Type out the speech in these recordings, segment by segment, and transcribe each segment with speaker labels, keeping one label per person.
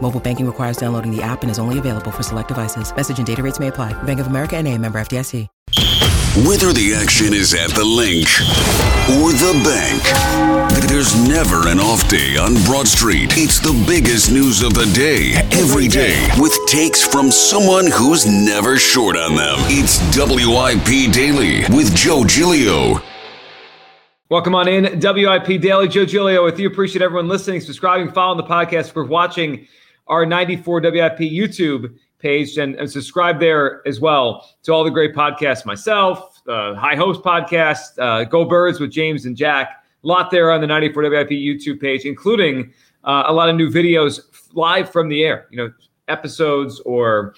Speaker 1: Mobile banking requires downloading the app and is only available for select devices. Message and data rates may apply. Bank of America and a member FDIC.
Speaker 2: Whether the action is at the link or the bank, there's never an off day on Broad Street. It's the biggest news of the day, every day, with takes from someone who's never short on them. It's WIP Daily with Joe Giglio.
Speaker 3: Welcome on in, WIP Daily. Joe Giglio with you. Appreciate everyone listening, subscribing, following the podcast, for watching our 94 WIP YouTube page and, and, subscribe there as well to all the great podcasts myself, uh, High Host podcast, uh, Go Birds with James and Jack. A lot there on the 94 WIP YouTube page, including uh, a lot of new videos live from the air, you know, episodes or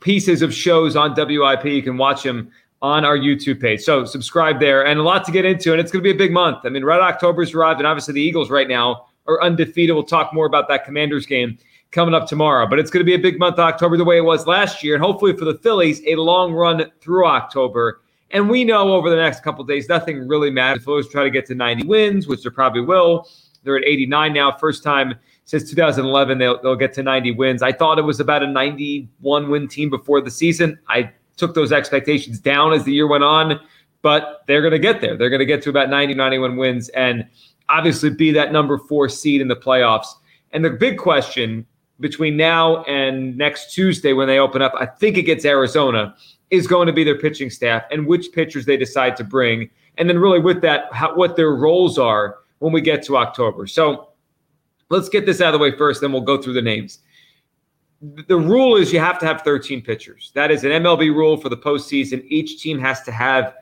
Speaker 3: pieces of shows on WIP. You can watch them on our YouTube page. So subscribe there and a lot to get into. And it's going to be a big month. I mean, Red October's arrived, and obviously the Eagles right now are undefeated. We'll talk more about that Commanders game coming up tomorrow. But it's going to be a big month, October, the way it was last year. And hopefully for the Phillies, a long run through October. And we know over the next couple days, nothing really matters. The Phillies try to get to 90 wins, which they probably will. They're at 89 now. First time since 2011 they'll, they'll get to 90 wins. I thought it was about a 91 win team before the season. I took those expectations down as the year went on, but they're going to get there. They're going to get to about 90, 91 wins and obviously be that number four seed in the playoffs. And the big question between now and next Tuesday when they open up, I think it gets Arizona, is going to be their pitching staff and which pitchers they decide to bring. And then, really, with that, how, what their roles are when we get to October. So let's get this out of the way first, then we'll go through the names the rule is you have to have 13 pitchers. That is an MLB rule for the postseason. Each team has to have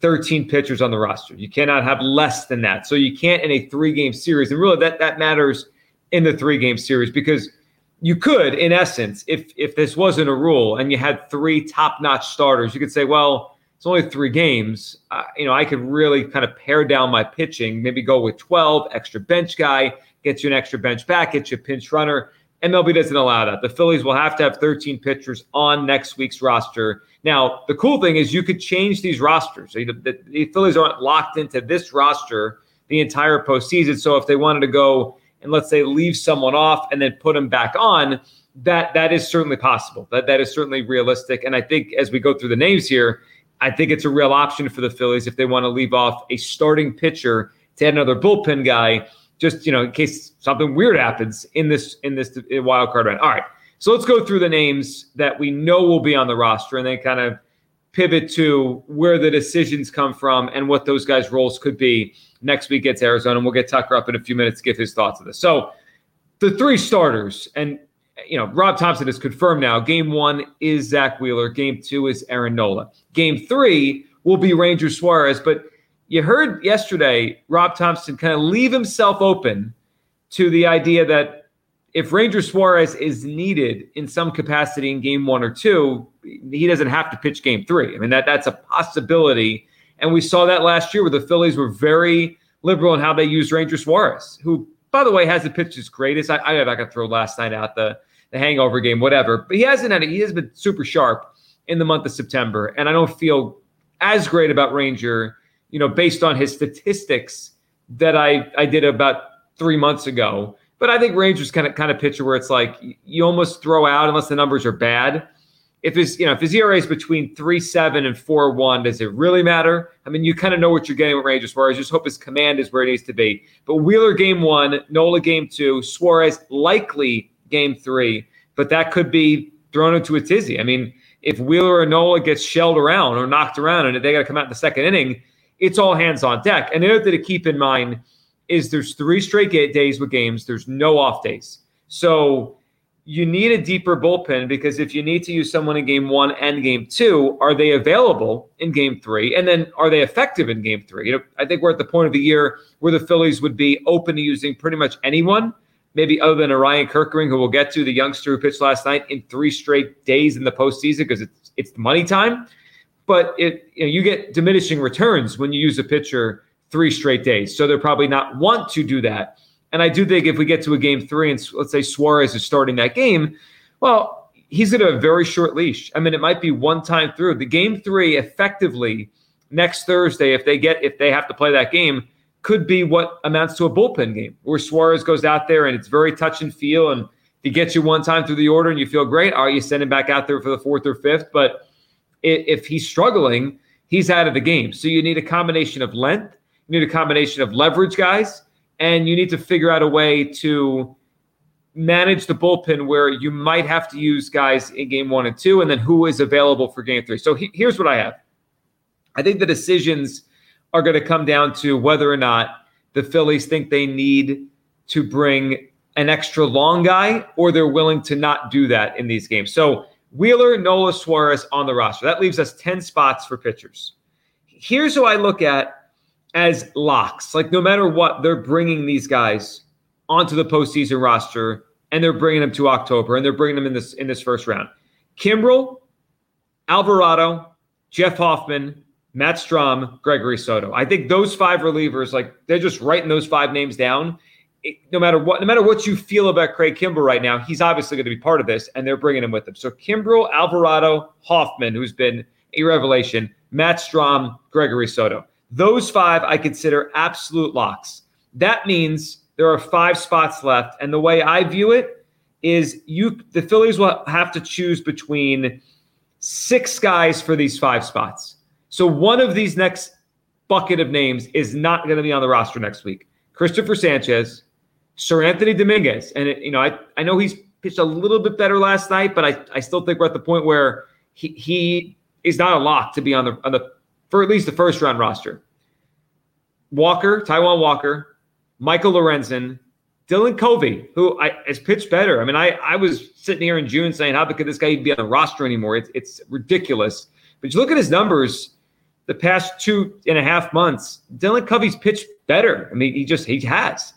Speaker 3: 13 pitchers on the roster. You cannot have less than that. So you can't in a three game series. And really that that matters in the three game series because you could, in essence, if if this wasn't a rule and you had three top notch starters, you could say, well, it's only three games. Uh, you know, I could really kind of pare down my pitching, maybe go with 12, extra bench guy, get you an extra bench back, get you a pinch runner. MLB doesn't allow that. The Phillies will have to have 13 pitchers on next week's roster. Now, the cool thing is you could change these rosters. The, the, the Phillies aren't locked into this roster the entire postseason. So if they wanted to go and let's say leave someone off and then put them back on, that that is certainly possible. That that is certainly realistic. And I think as we go through the names here, I think it's a real option for the Phillies if they want to leave off a starting pitcher to add another bullpen guy just you know in case something weird happens in this in this wild card round. All right, so let's go through the names that we know will be on the roster, and then kind of pivot to where the decisions come from and what those guys' roles could be next week against Arizona. And we'll get Tucker up in a few minutes to give his thoughts on this. So the three starters, and you know, Rob Thomson is confirmed now. Game one is Zack Wheeler. Game two is Aaron Nola. Game three will be Ranger Suarez, but you heard yesterday Rob Thomson kind of leave himself open to the idea that if Ranger Suarez is needed in some capacity in game one or two, he doesn't have to pitch game three. I mean, that that's a possibility. And we saw that last year where the Phillies were very liberal in how they used Ranger Suarez, who, by the way, hasn't pitched his greatest. I, I I could throw last night out the, the hangover game, whatever. But he hasn't had it. He has been super sharp in the month of September. And I don't feel as great about Ranger you know, based on his statistics that I, I did about three months ago. But I think Rangers kind of kind of pitcher where it's like you almost throw out unless the numbers are bad. If his you know if his ERA is between three seven and four one, does it really matter? I mean, you kind of know what you're getting with Rangers. Where I just hope his command is where it needs to be. But Wheeler game one, Nola game two, Suarez likely game three. But that could be thrown into a tizzy. I mean, if Wheeler or Nola gets shelled around or knocked around and they got to come out in the second inning, it's all hands on deck. And the other thing to keep in mind is there's three straight days with games. There's no off days. So you need a deeper bullpen because if you need to use someone in game one and game two, are they available in game three? And then are they effective in game three? You know, I think we're at the point of the year where the Phillies would be open to using pretty much anyone, maybe other than Orion Kerkering, who we'll get to, the youngster who pitched last night in three straight days in the postseason because it's it's money time. But it you know you get diminishing returns when you use a pitcher three straight days. So they're probably not want to do that. And I do think if we get to a game three and let's say Suarez is starting that game, well, he's have a very short leash. I mean, it might be one time through. The game three effectively next Thursday, if they get if they have to play that game, could be what amounts to a bullpen game where Suarez goes out there and it's very touch and feel. And if he gets you one time through the order and you feel great, are you send him back out there for the fourth or fifth? But if he's struggling, he's out of the game. So you need a combination of length, you need a combination of leverage guys, and you need to figure out a way to manage the bullpen where you might have to use guys in game one and two, and then who is available for game three. So he, here's what I have. I think the decisions are going to come down to whether or not the Phillies think they need to bring an extra long guy or they're willing to not do that in these games. So Wheeler, Nola, Suarez on the roster. That leaves us 10 spots for pitchers. Here's who I look at as locks. Like no matter what, they're bringing these guys onto the postseason roster, and they're bringing them to October, and they're bringing them in this in this first round. Kimbrel, Alvarado, Jeff Hoffman, Matt Strahm, Gregory Soto. I think those five relievers, like they're just writing those five names down. It, no matter what, no matter what you feel about Craig Kimbrel right now, he's obviously going to be part of this, and they're bringing him with them. So Kimbrel, Alvarado, Hoffman, who's been a revelation, Matt Strahm, Gregory Soto. Those five I consider absolute locks. That means there are five spots left. And the way I view it is you the Phillies will have to choose between six guys for these five spots. So one of these next bucket of names is not going to be on the roster next week. Christopher Sanchez, Seranthony Dominguez. And, it, you know, I, I know he's pitched a little bit better last night, but I, I still think we're at the point where he, he is not a lock to be on the, on the for at least the first round roster. Walker, Taijuan Walker, Michael Lorenzen, Dylan Covey, who I, has pitched better. I mean, I, I was sitting here in June saying, how could this guy even be on the roster anymore? It's, it's ridiculous. But you look at his numbers the past two and a half months, Dylan Covey's pitched better. I mean, he just, he has.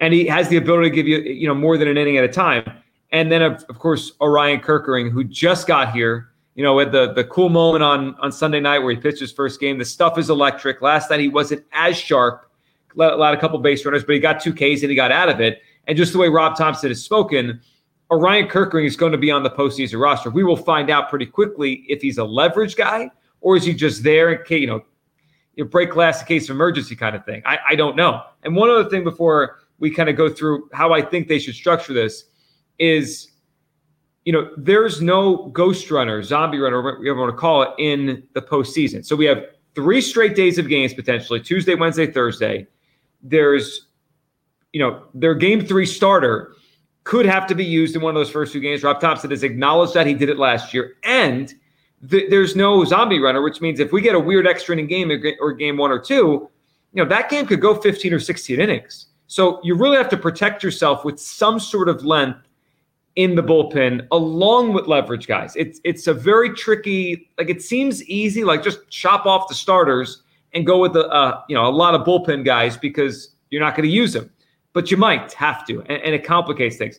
Speaker 3: And he has the ability to give you, you know, more than an inning at a time. And then, of, of course, Orion Kerkering, who just got here you know, with the the cool moment on on Sunday night where he pitched his first game. The stuff is electric. Last night he wasn't as sharp, allowed a couple base runners, but he got two Ks and he got out of it. And just the way Rob Thomson has spoken, Orion Kerkering is going to be on the postseason roster. We will find out pretty quickly if he's a leverage guy or is he just there in case, you know, you break glass in case of emergency kind of thing. I, I don't know. And one other thing before we kind of go through how I think they should structure this is you know, there's no ghost runner, zombie runner, whatever you want to call it, in the postseason. So we have three straight days of games potentially Tuesday, Wednesday, Thursday. There's, you know, their game three starter could have to be used in one of those first two games. Rob Thomson has acknowledged that he did it last year. And th- there's no zombie runner, which means if we get a weird extra inning game or game one or two, you know, that game could go 15 or 16 innings. So you really have to protect yourself with some sort of length in the bullpen along with leverage guys. It's it's a very tricky. Like it seems easy, like just chop off the starters and go with uh, you know a lot of bullpen guys because you're not going to use them, but you might have to, and, and it complicates things.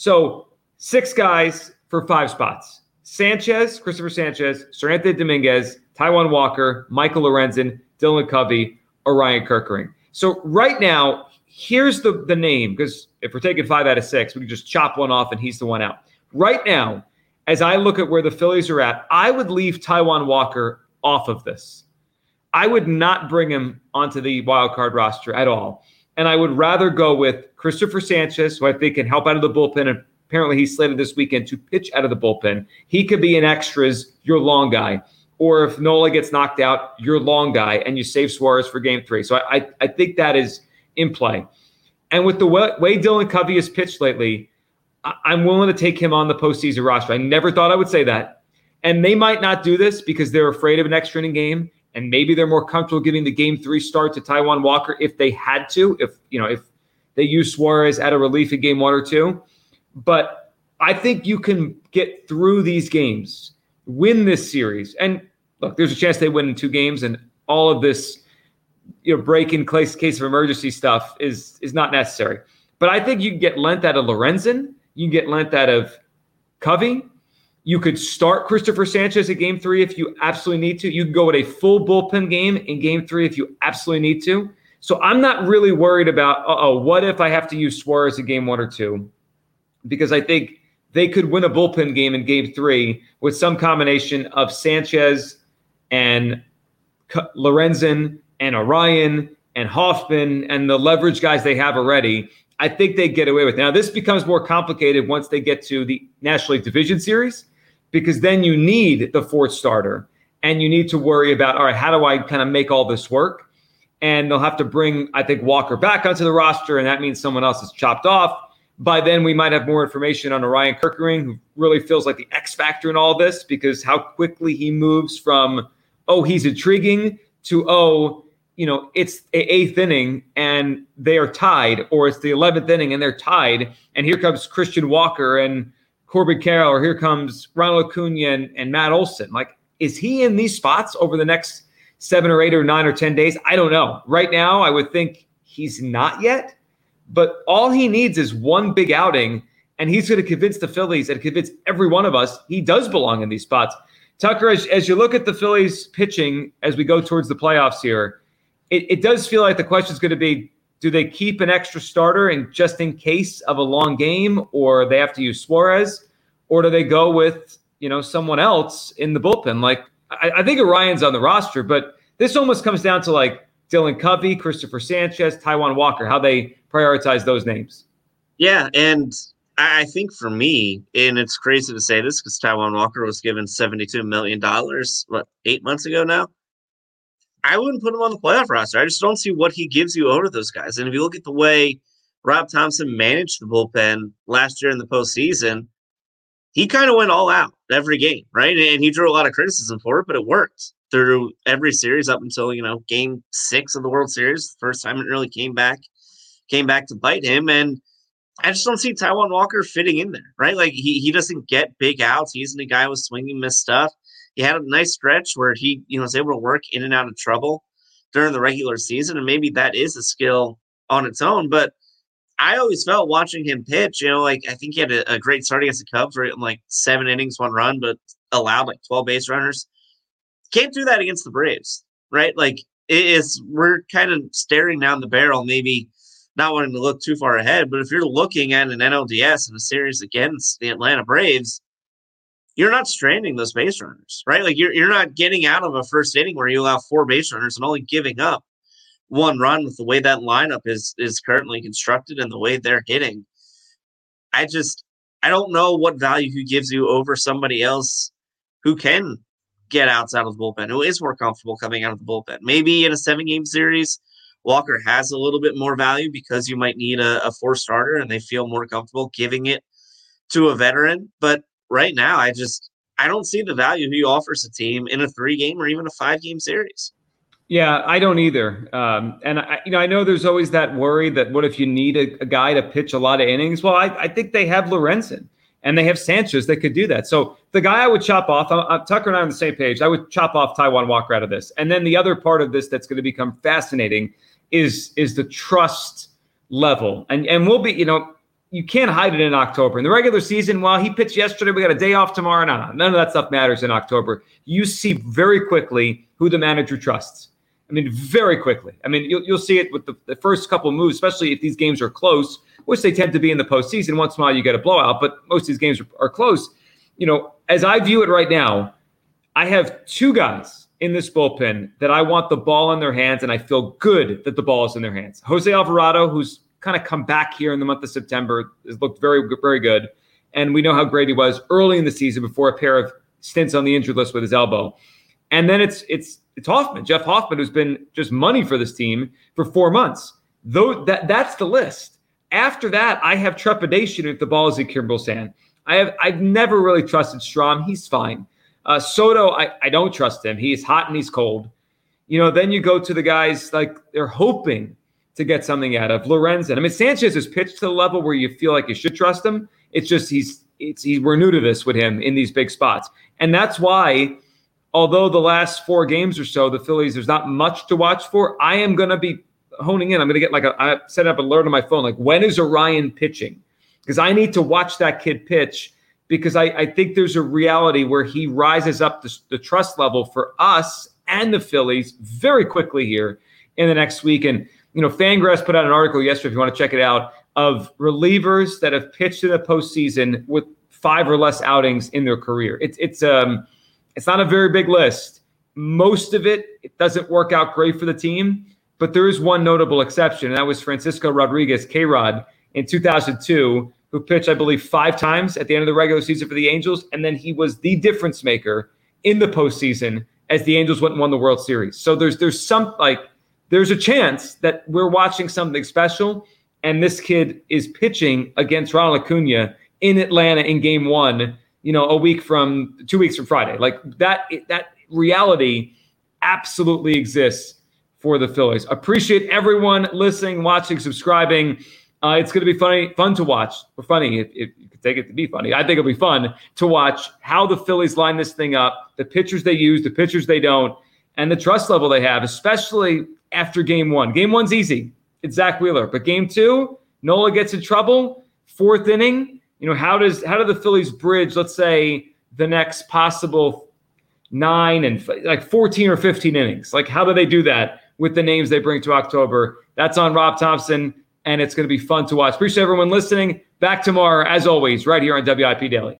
Speaker 3: So six guys for five spots. Sanchez, Christopher Sanchez, Seranthony Dominguez, Taijuan Walker, Michael Lorenzen, Dylan Covey, Orion Kerkering. So right now, here's the, the name, because if we're taking five out of six, we can just chop one off and he's the one out. Right now, as I look at where the Phillies are at, I would leave Taijuan Walker off of this. I would not bring him onto the wild card roster at all. And I would rather go with Christopher Sanchez, who I think can help out of the bullpen. And apparently he's slated this weekend to pitch out of the bullpen. He could be an extras, your long guy. Or if Nola gets knocked out, your long guy, and you save Suarez for game three. So I, I, I think that is in play. And with the way, Dylan Covey has pitched lately, I, I'm willing to take him on the postseason roster. I never thought I would say that. And they might not do this because they're afraid of an extra inning game and maybe they're more comfortable giving the game three start to Taijuan Walker if they had to, if you know, if they use Suarez at a relief in game one or two. But I think you can get through these games, win this series, and look, there's a chance they win in two games, and all of this, you know, break in case case of emergency stuff is is not necessary. But I think you can get length out of Lorenzen, you can get length out of Covey, you could start Christopher Sanchez at game three if you absolutely need to. You can go with a full bullpen game in game three if you absolutely need to. So I'm not really worried about, oh, what if I have to use Suarez in game one or two? Because I think they could win a bullpen game in game three with some combination of Sanchez and Lorenzen and Orion and Hoffman and the leverage guys they have already. I think they get away with. It. Now this becomes more complicated once they get to the National League Division Series because then you need the fourth starter and you need to worry about all right, how do I kind of make all this work? And they'll have to bring, I think, Walker back onto the roster, and that means someone else is chopped off. By then, we might have more information on Orion Kerkering, who really feels like the X factor in all this because how quickly he moves from, oh, he's intriguing to, oh, you know, it's the eighth inning and they are tied, or it's the 11th inning and they're tied. And here comes Christian Walker and Corbin Carroll, or here comes Ronald Acuna and, and Matt Olson. Like, is he in these spots over the next seven or eight or nine or 10 days? I don't know. Right now, I would think he's not yet, but all he needs is one big outing, and he's going to convince the Phillies and convince every one of us he does belong in these spots. Tucker, as, as you look at the Phillies pitching as we go towards the playoffs here, it, it does feel like the question is going to be do they keep an extra starter and just in case of a long game, or they have to use Suarez, or do they go with you know someone else in the bullpen? Like I, I think Orion's on the roster, but this almost comes down to like Dylan Covey, Christopher Sanchez, Taijuan Walker, how they prioritize those names.
Speaker 4: Yeah, and I think for me, and it's crazy to say this because Taijuan Walker was given $72 million, what, eight months ago now? I wouldn't put him on the playoff roster. I just don't see what he gives you over those guys. And if you look at the way Rob Thomson managed the bullpen last year in the postseason, he kind of went all out every game, right? And he drew a lot of criticism for it, but it worked through every series up until you know game six of the World Series. First time it really came back, came back to bite him. And I just don't see Taijuan Walker fitting in there, right? Like he he doesn't get big outs. He isn't a guy with swinging miss stuff he had a nice stretch where he you know was able to work in and out of trouble during the regular season, and maybe that is a skill on its own. But I always felt watching him pitch, you know, like I think he had a, a great start against the Cubs, right? Like seven innings, one run, but allowed like 12 base runners. Can't do that against the Braves, right? Like it is, we're kind of staring down the barrel, maybe not wanting to look too far ahead. But if you're looking at an NLDS in a series against the Atlanta Braves, you're not stranding those base runners, right? Like you're you're not getting out of a first inning where you allow four base runners and only giving up one run with the way that lineup is is currently constructed and the way they're hitting. I just I don't know what value he gives you over somebody else who can get outs out of the bullpen, who is more comfortable coming out of the bullpen. Maybe in a seven game series, Walker has a little bit more value because you might need a, a four starter and they feel more comfortable giving it to a veteran. But right now, I just I don't see the value he offers a team in a three game or even a five game series.
Speaker 3: Yeah, I don't either. Um, and I, you know, I know there's always that worry that what if you need a, a guy to pitch a lot of innings? Well, I, I, think they have Lorenzen and they have Sanchez that could do that. So the guy I would chop off, uh, Tucker and I on the same page. I would chop off Taijuan Walker out of this. And then the other part of this that's going to become fascinating is is the trust level. And and we'll be, you know, you can't hide it in October. In the regular season, while he pitched yesterday. We got a day off tomorrow. No, no, none of that stuff matters in October. You see very quickly who the manager trusts. I mean, very quickly. I mean, you'll, you'll see it with the, the first couple moves, especially if these games are close, which they tend to be in the postseason. Once in a while, you get a blowout, but most of these games are, are close. You know, as I view it right now, I have two guys in this bullpen that I want the ball in their hands, and I feel good that the ball is in their hands. Jose Alvarado, who's kind of come back here in the month of September, has looked very, very good. And we know how great he was early in the season before a pair of stints on the injured list with his elbow. And then it's it's it's Hoffman, Jeff Hoffman, who's been just money for this team for four months. Though that that's the list. After that, I have trepidation if the ball is in Kimbrel's hand. I have I've never really trusted Strahm. He's fine. Uh, Soto, I, I don't trust him. He's hot and he's cold. You know, then you go to the guys like they're hoping to get something out of Lorenzen. I mean, Sanchez has pitched to the level where you feel like you should trust him. It's just he's it's he, we're new to this with him in these big spots, and that's why. Although the last four games or so, the Phillies, there's not much to watch for. I am going to be honing in. I'm going to get like a I set up an alert on my phone, like when is Orion pitching? Because I need to watch that kid pitch because I, I think there's a reality where he rises up the, the trust level for us and the Phillies very quickly here in the next week. And you know, Fangraphs put out an article yesterday, if you want to check it out, of relievers that have pitched in the postseason with five or less outings in their career. It's it's um it's not a very big list. Most of it, it doesn't work out great for the team, but there is one notable exception, and that was Francisco Rodriguez, K Rod, in 2002, who pitched, I believe, five times at the end of the regular season for the Angels, and then he was the difference maker in the postseason as the Angels went and won the World Series. So there's there's some like there's a chance that we're watching something special, and this kid is pitching against Ronald Acuna in Atlanta in Game One. You know, a week from two weeks from Friday. Like that that reality absolutely exists for the Phillies. Appreciate everyone listening, watching, subscribing. Uh, it's going to be funny, fun to watch. Or funny, if, if, you could take it to be funny. I think it'll be fun to watch how the Phillies line this thing up, the pitchers they use, the pitchers they don't, and the trust level they have, especially after game one. Game one's easy. It's Zack Wheeler. But game two, Nola gets in trouble. Fourth inning, you know, how does how do the Phillies bridge, let's say, the next possible nine and like 14 or 15 innings? Like, how do they do that with the names they bring to October? That's on Rob Thomson, and it's going to be fun to watch. Appreciate everyone listening. Back tomorrow, as always, right here on WIP Daily.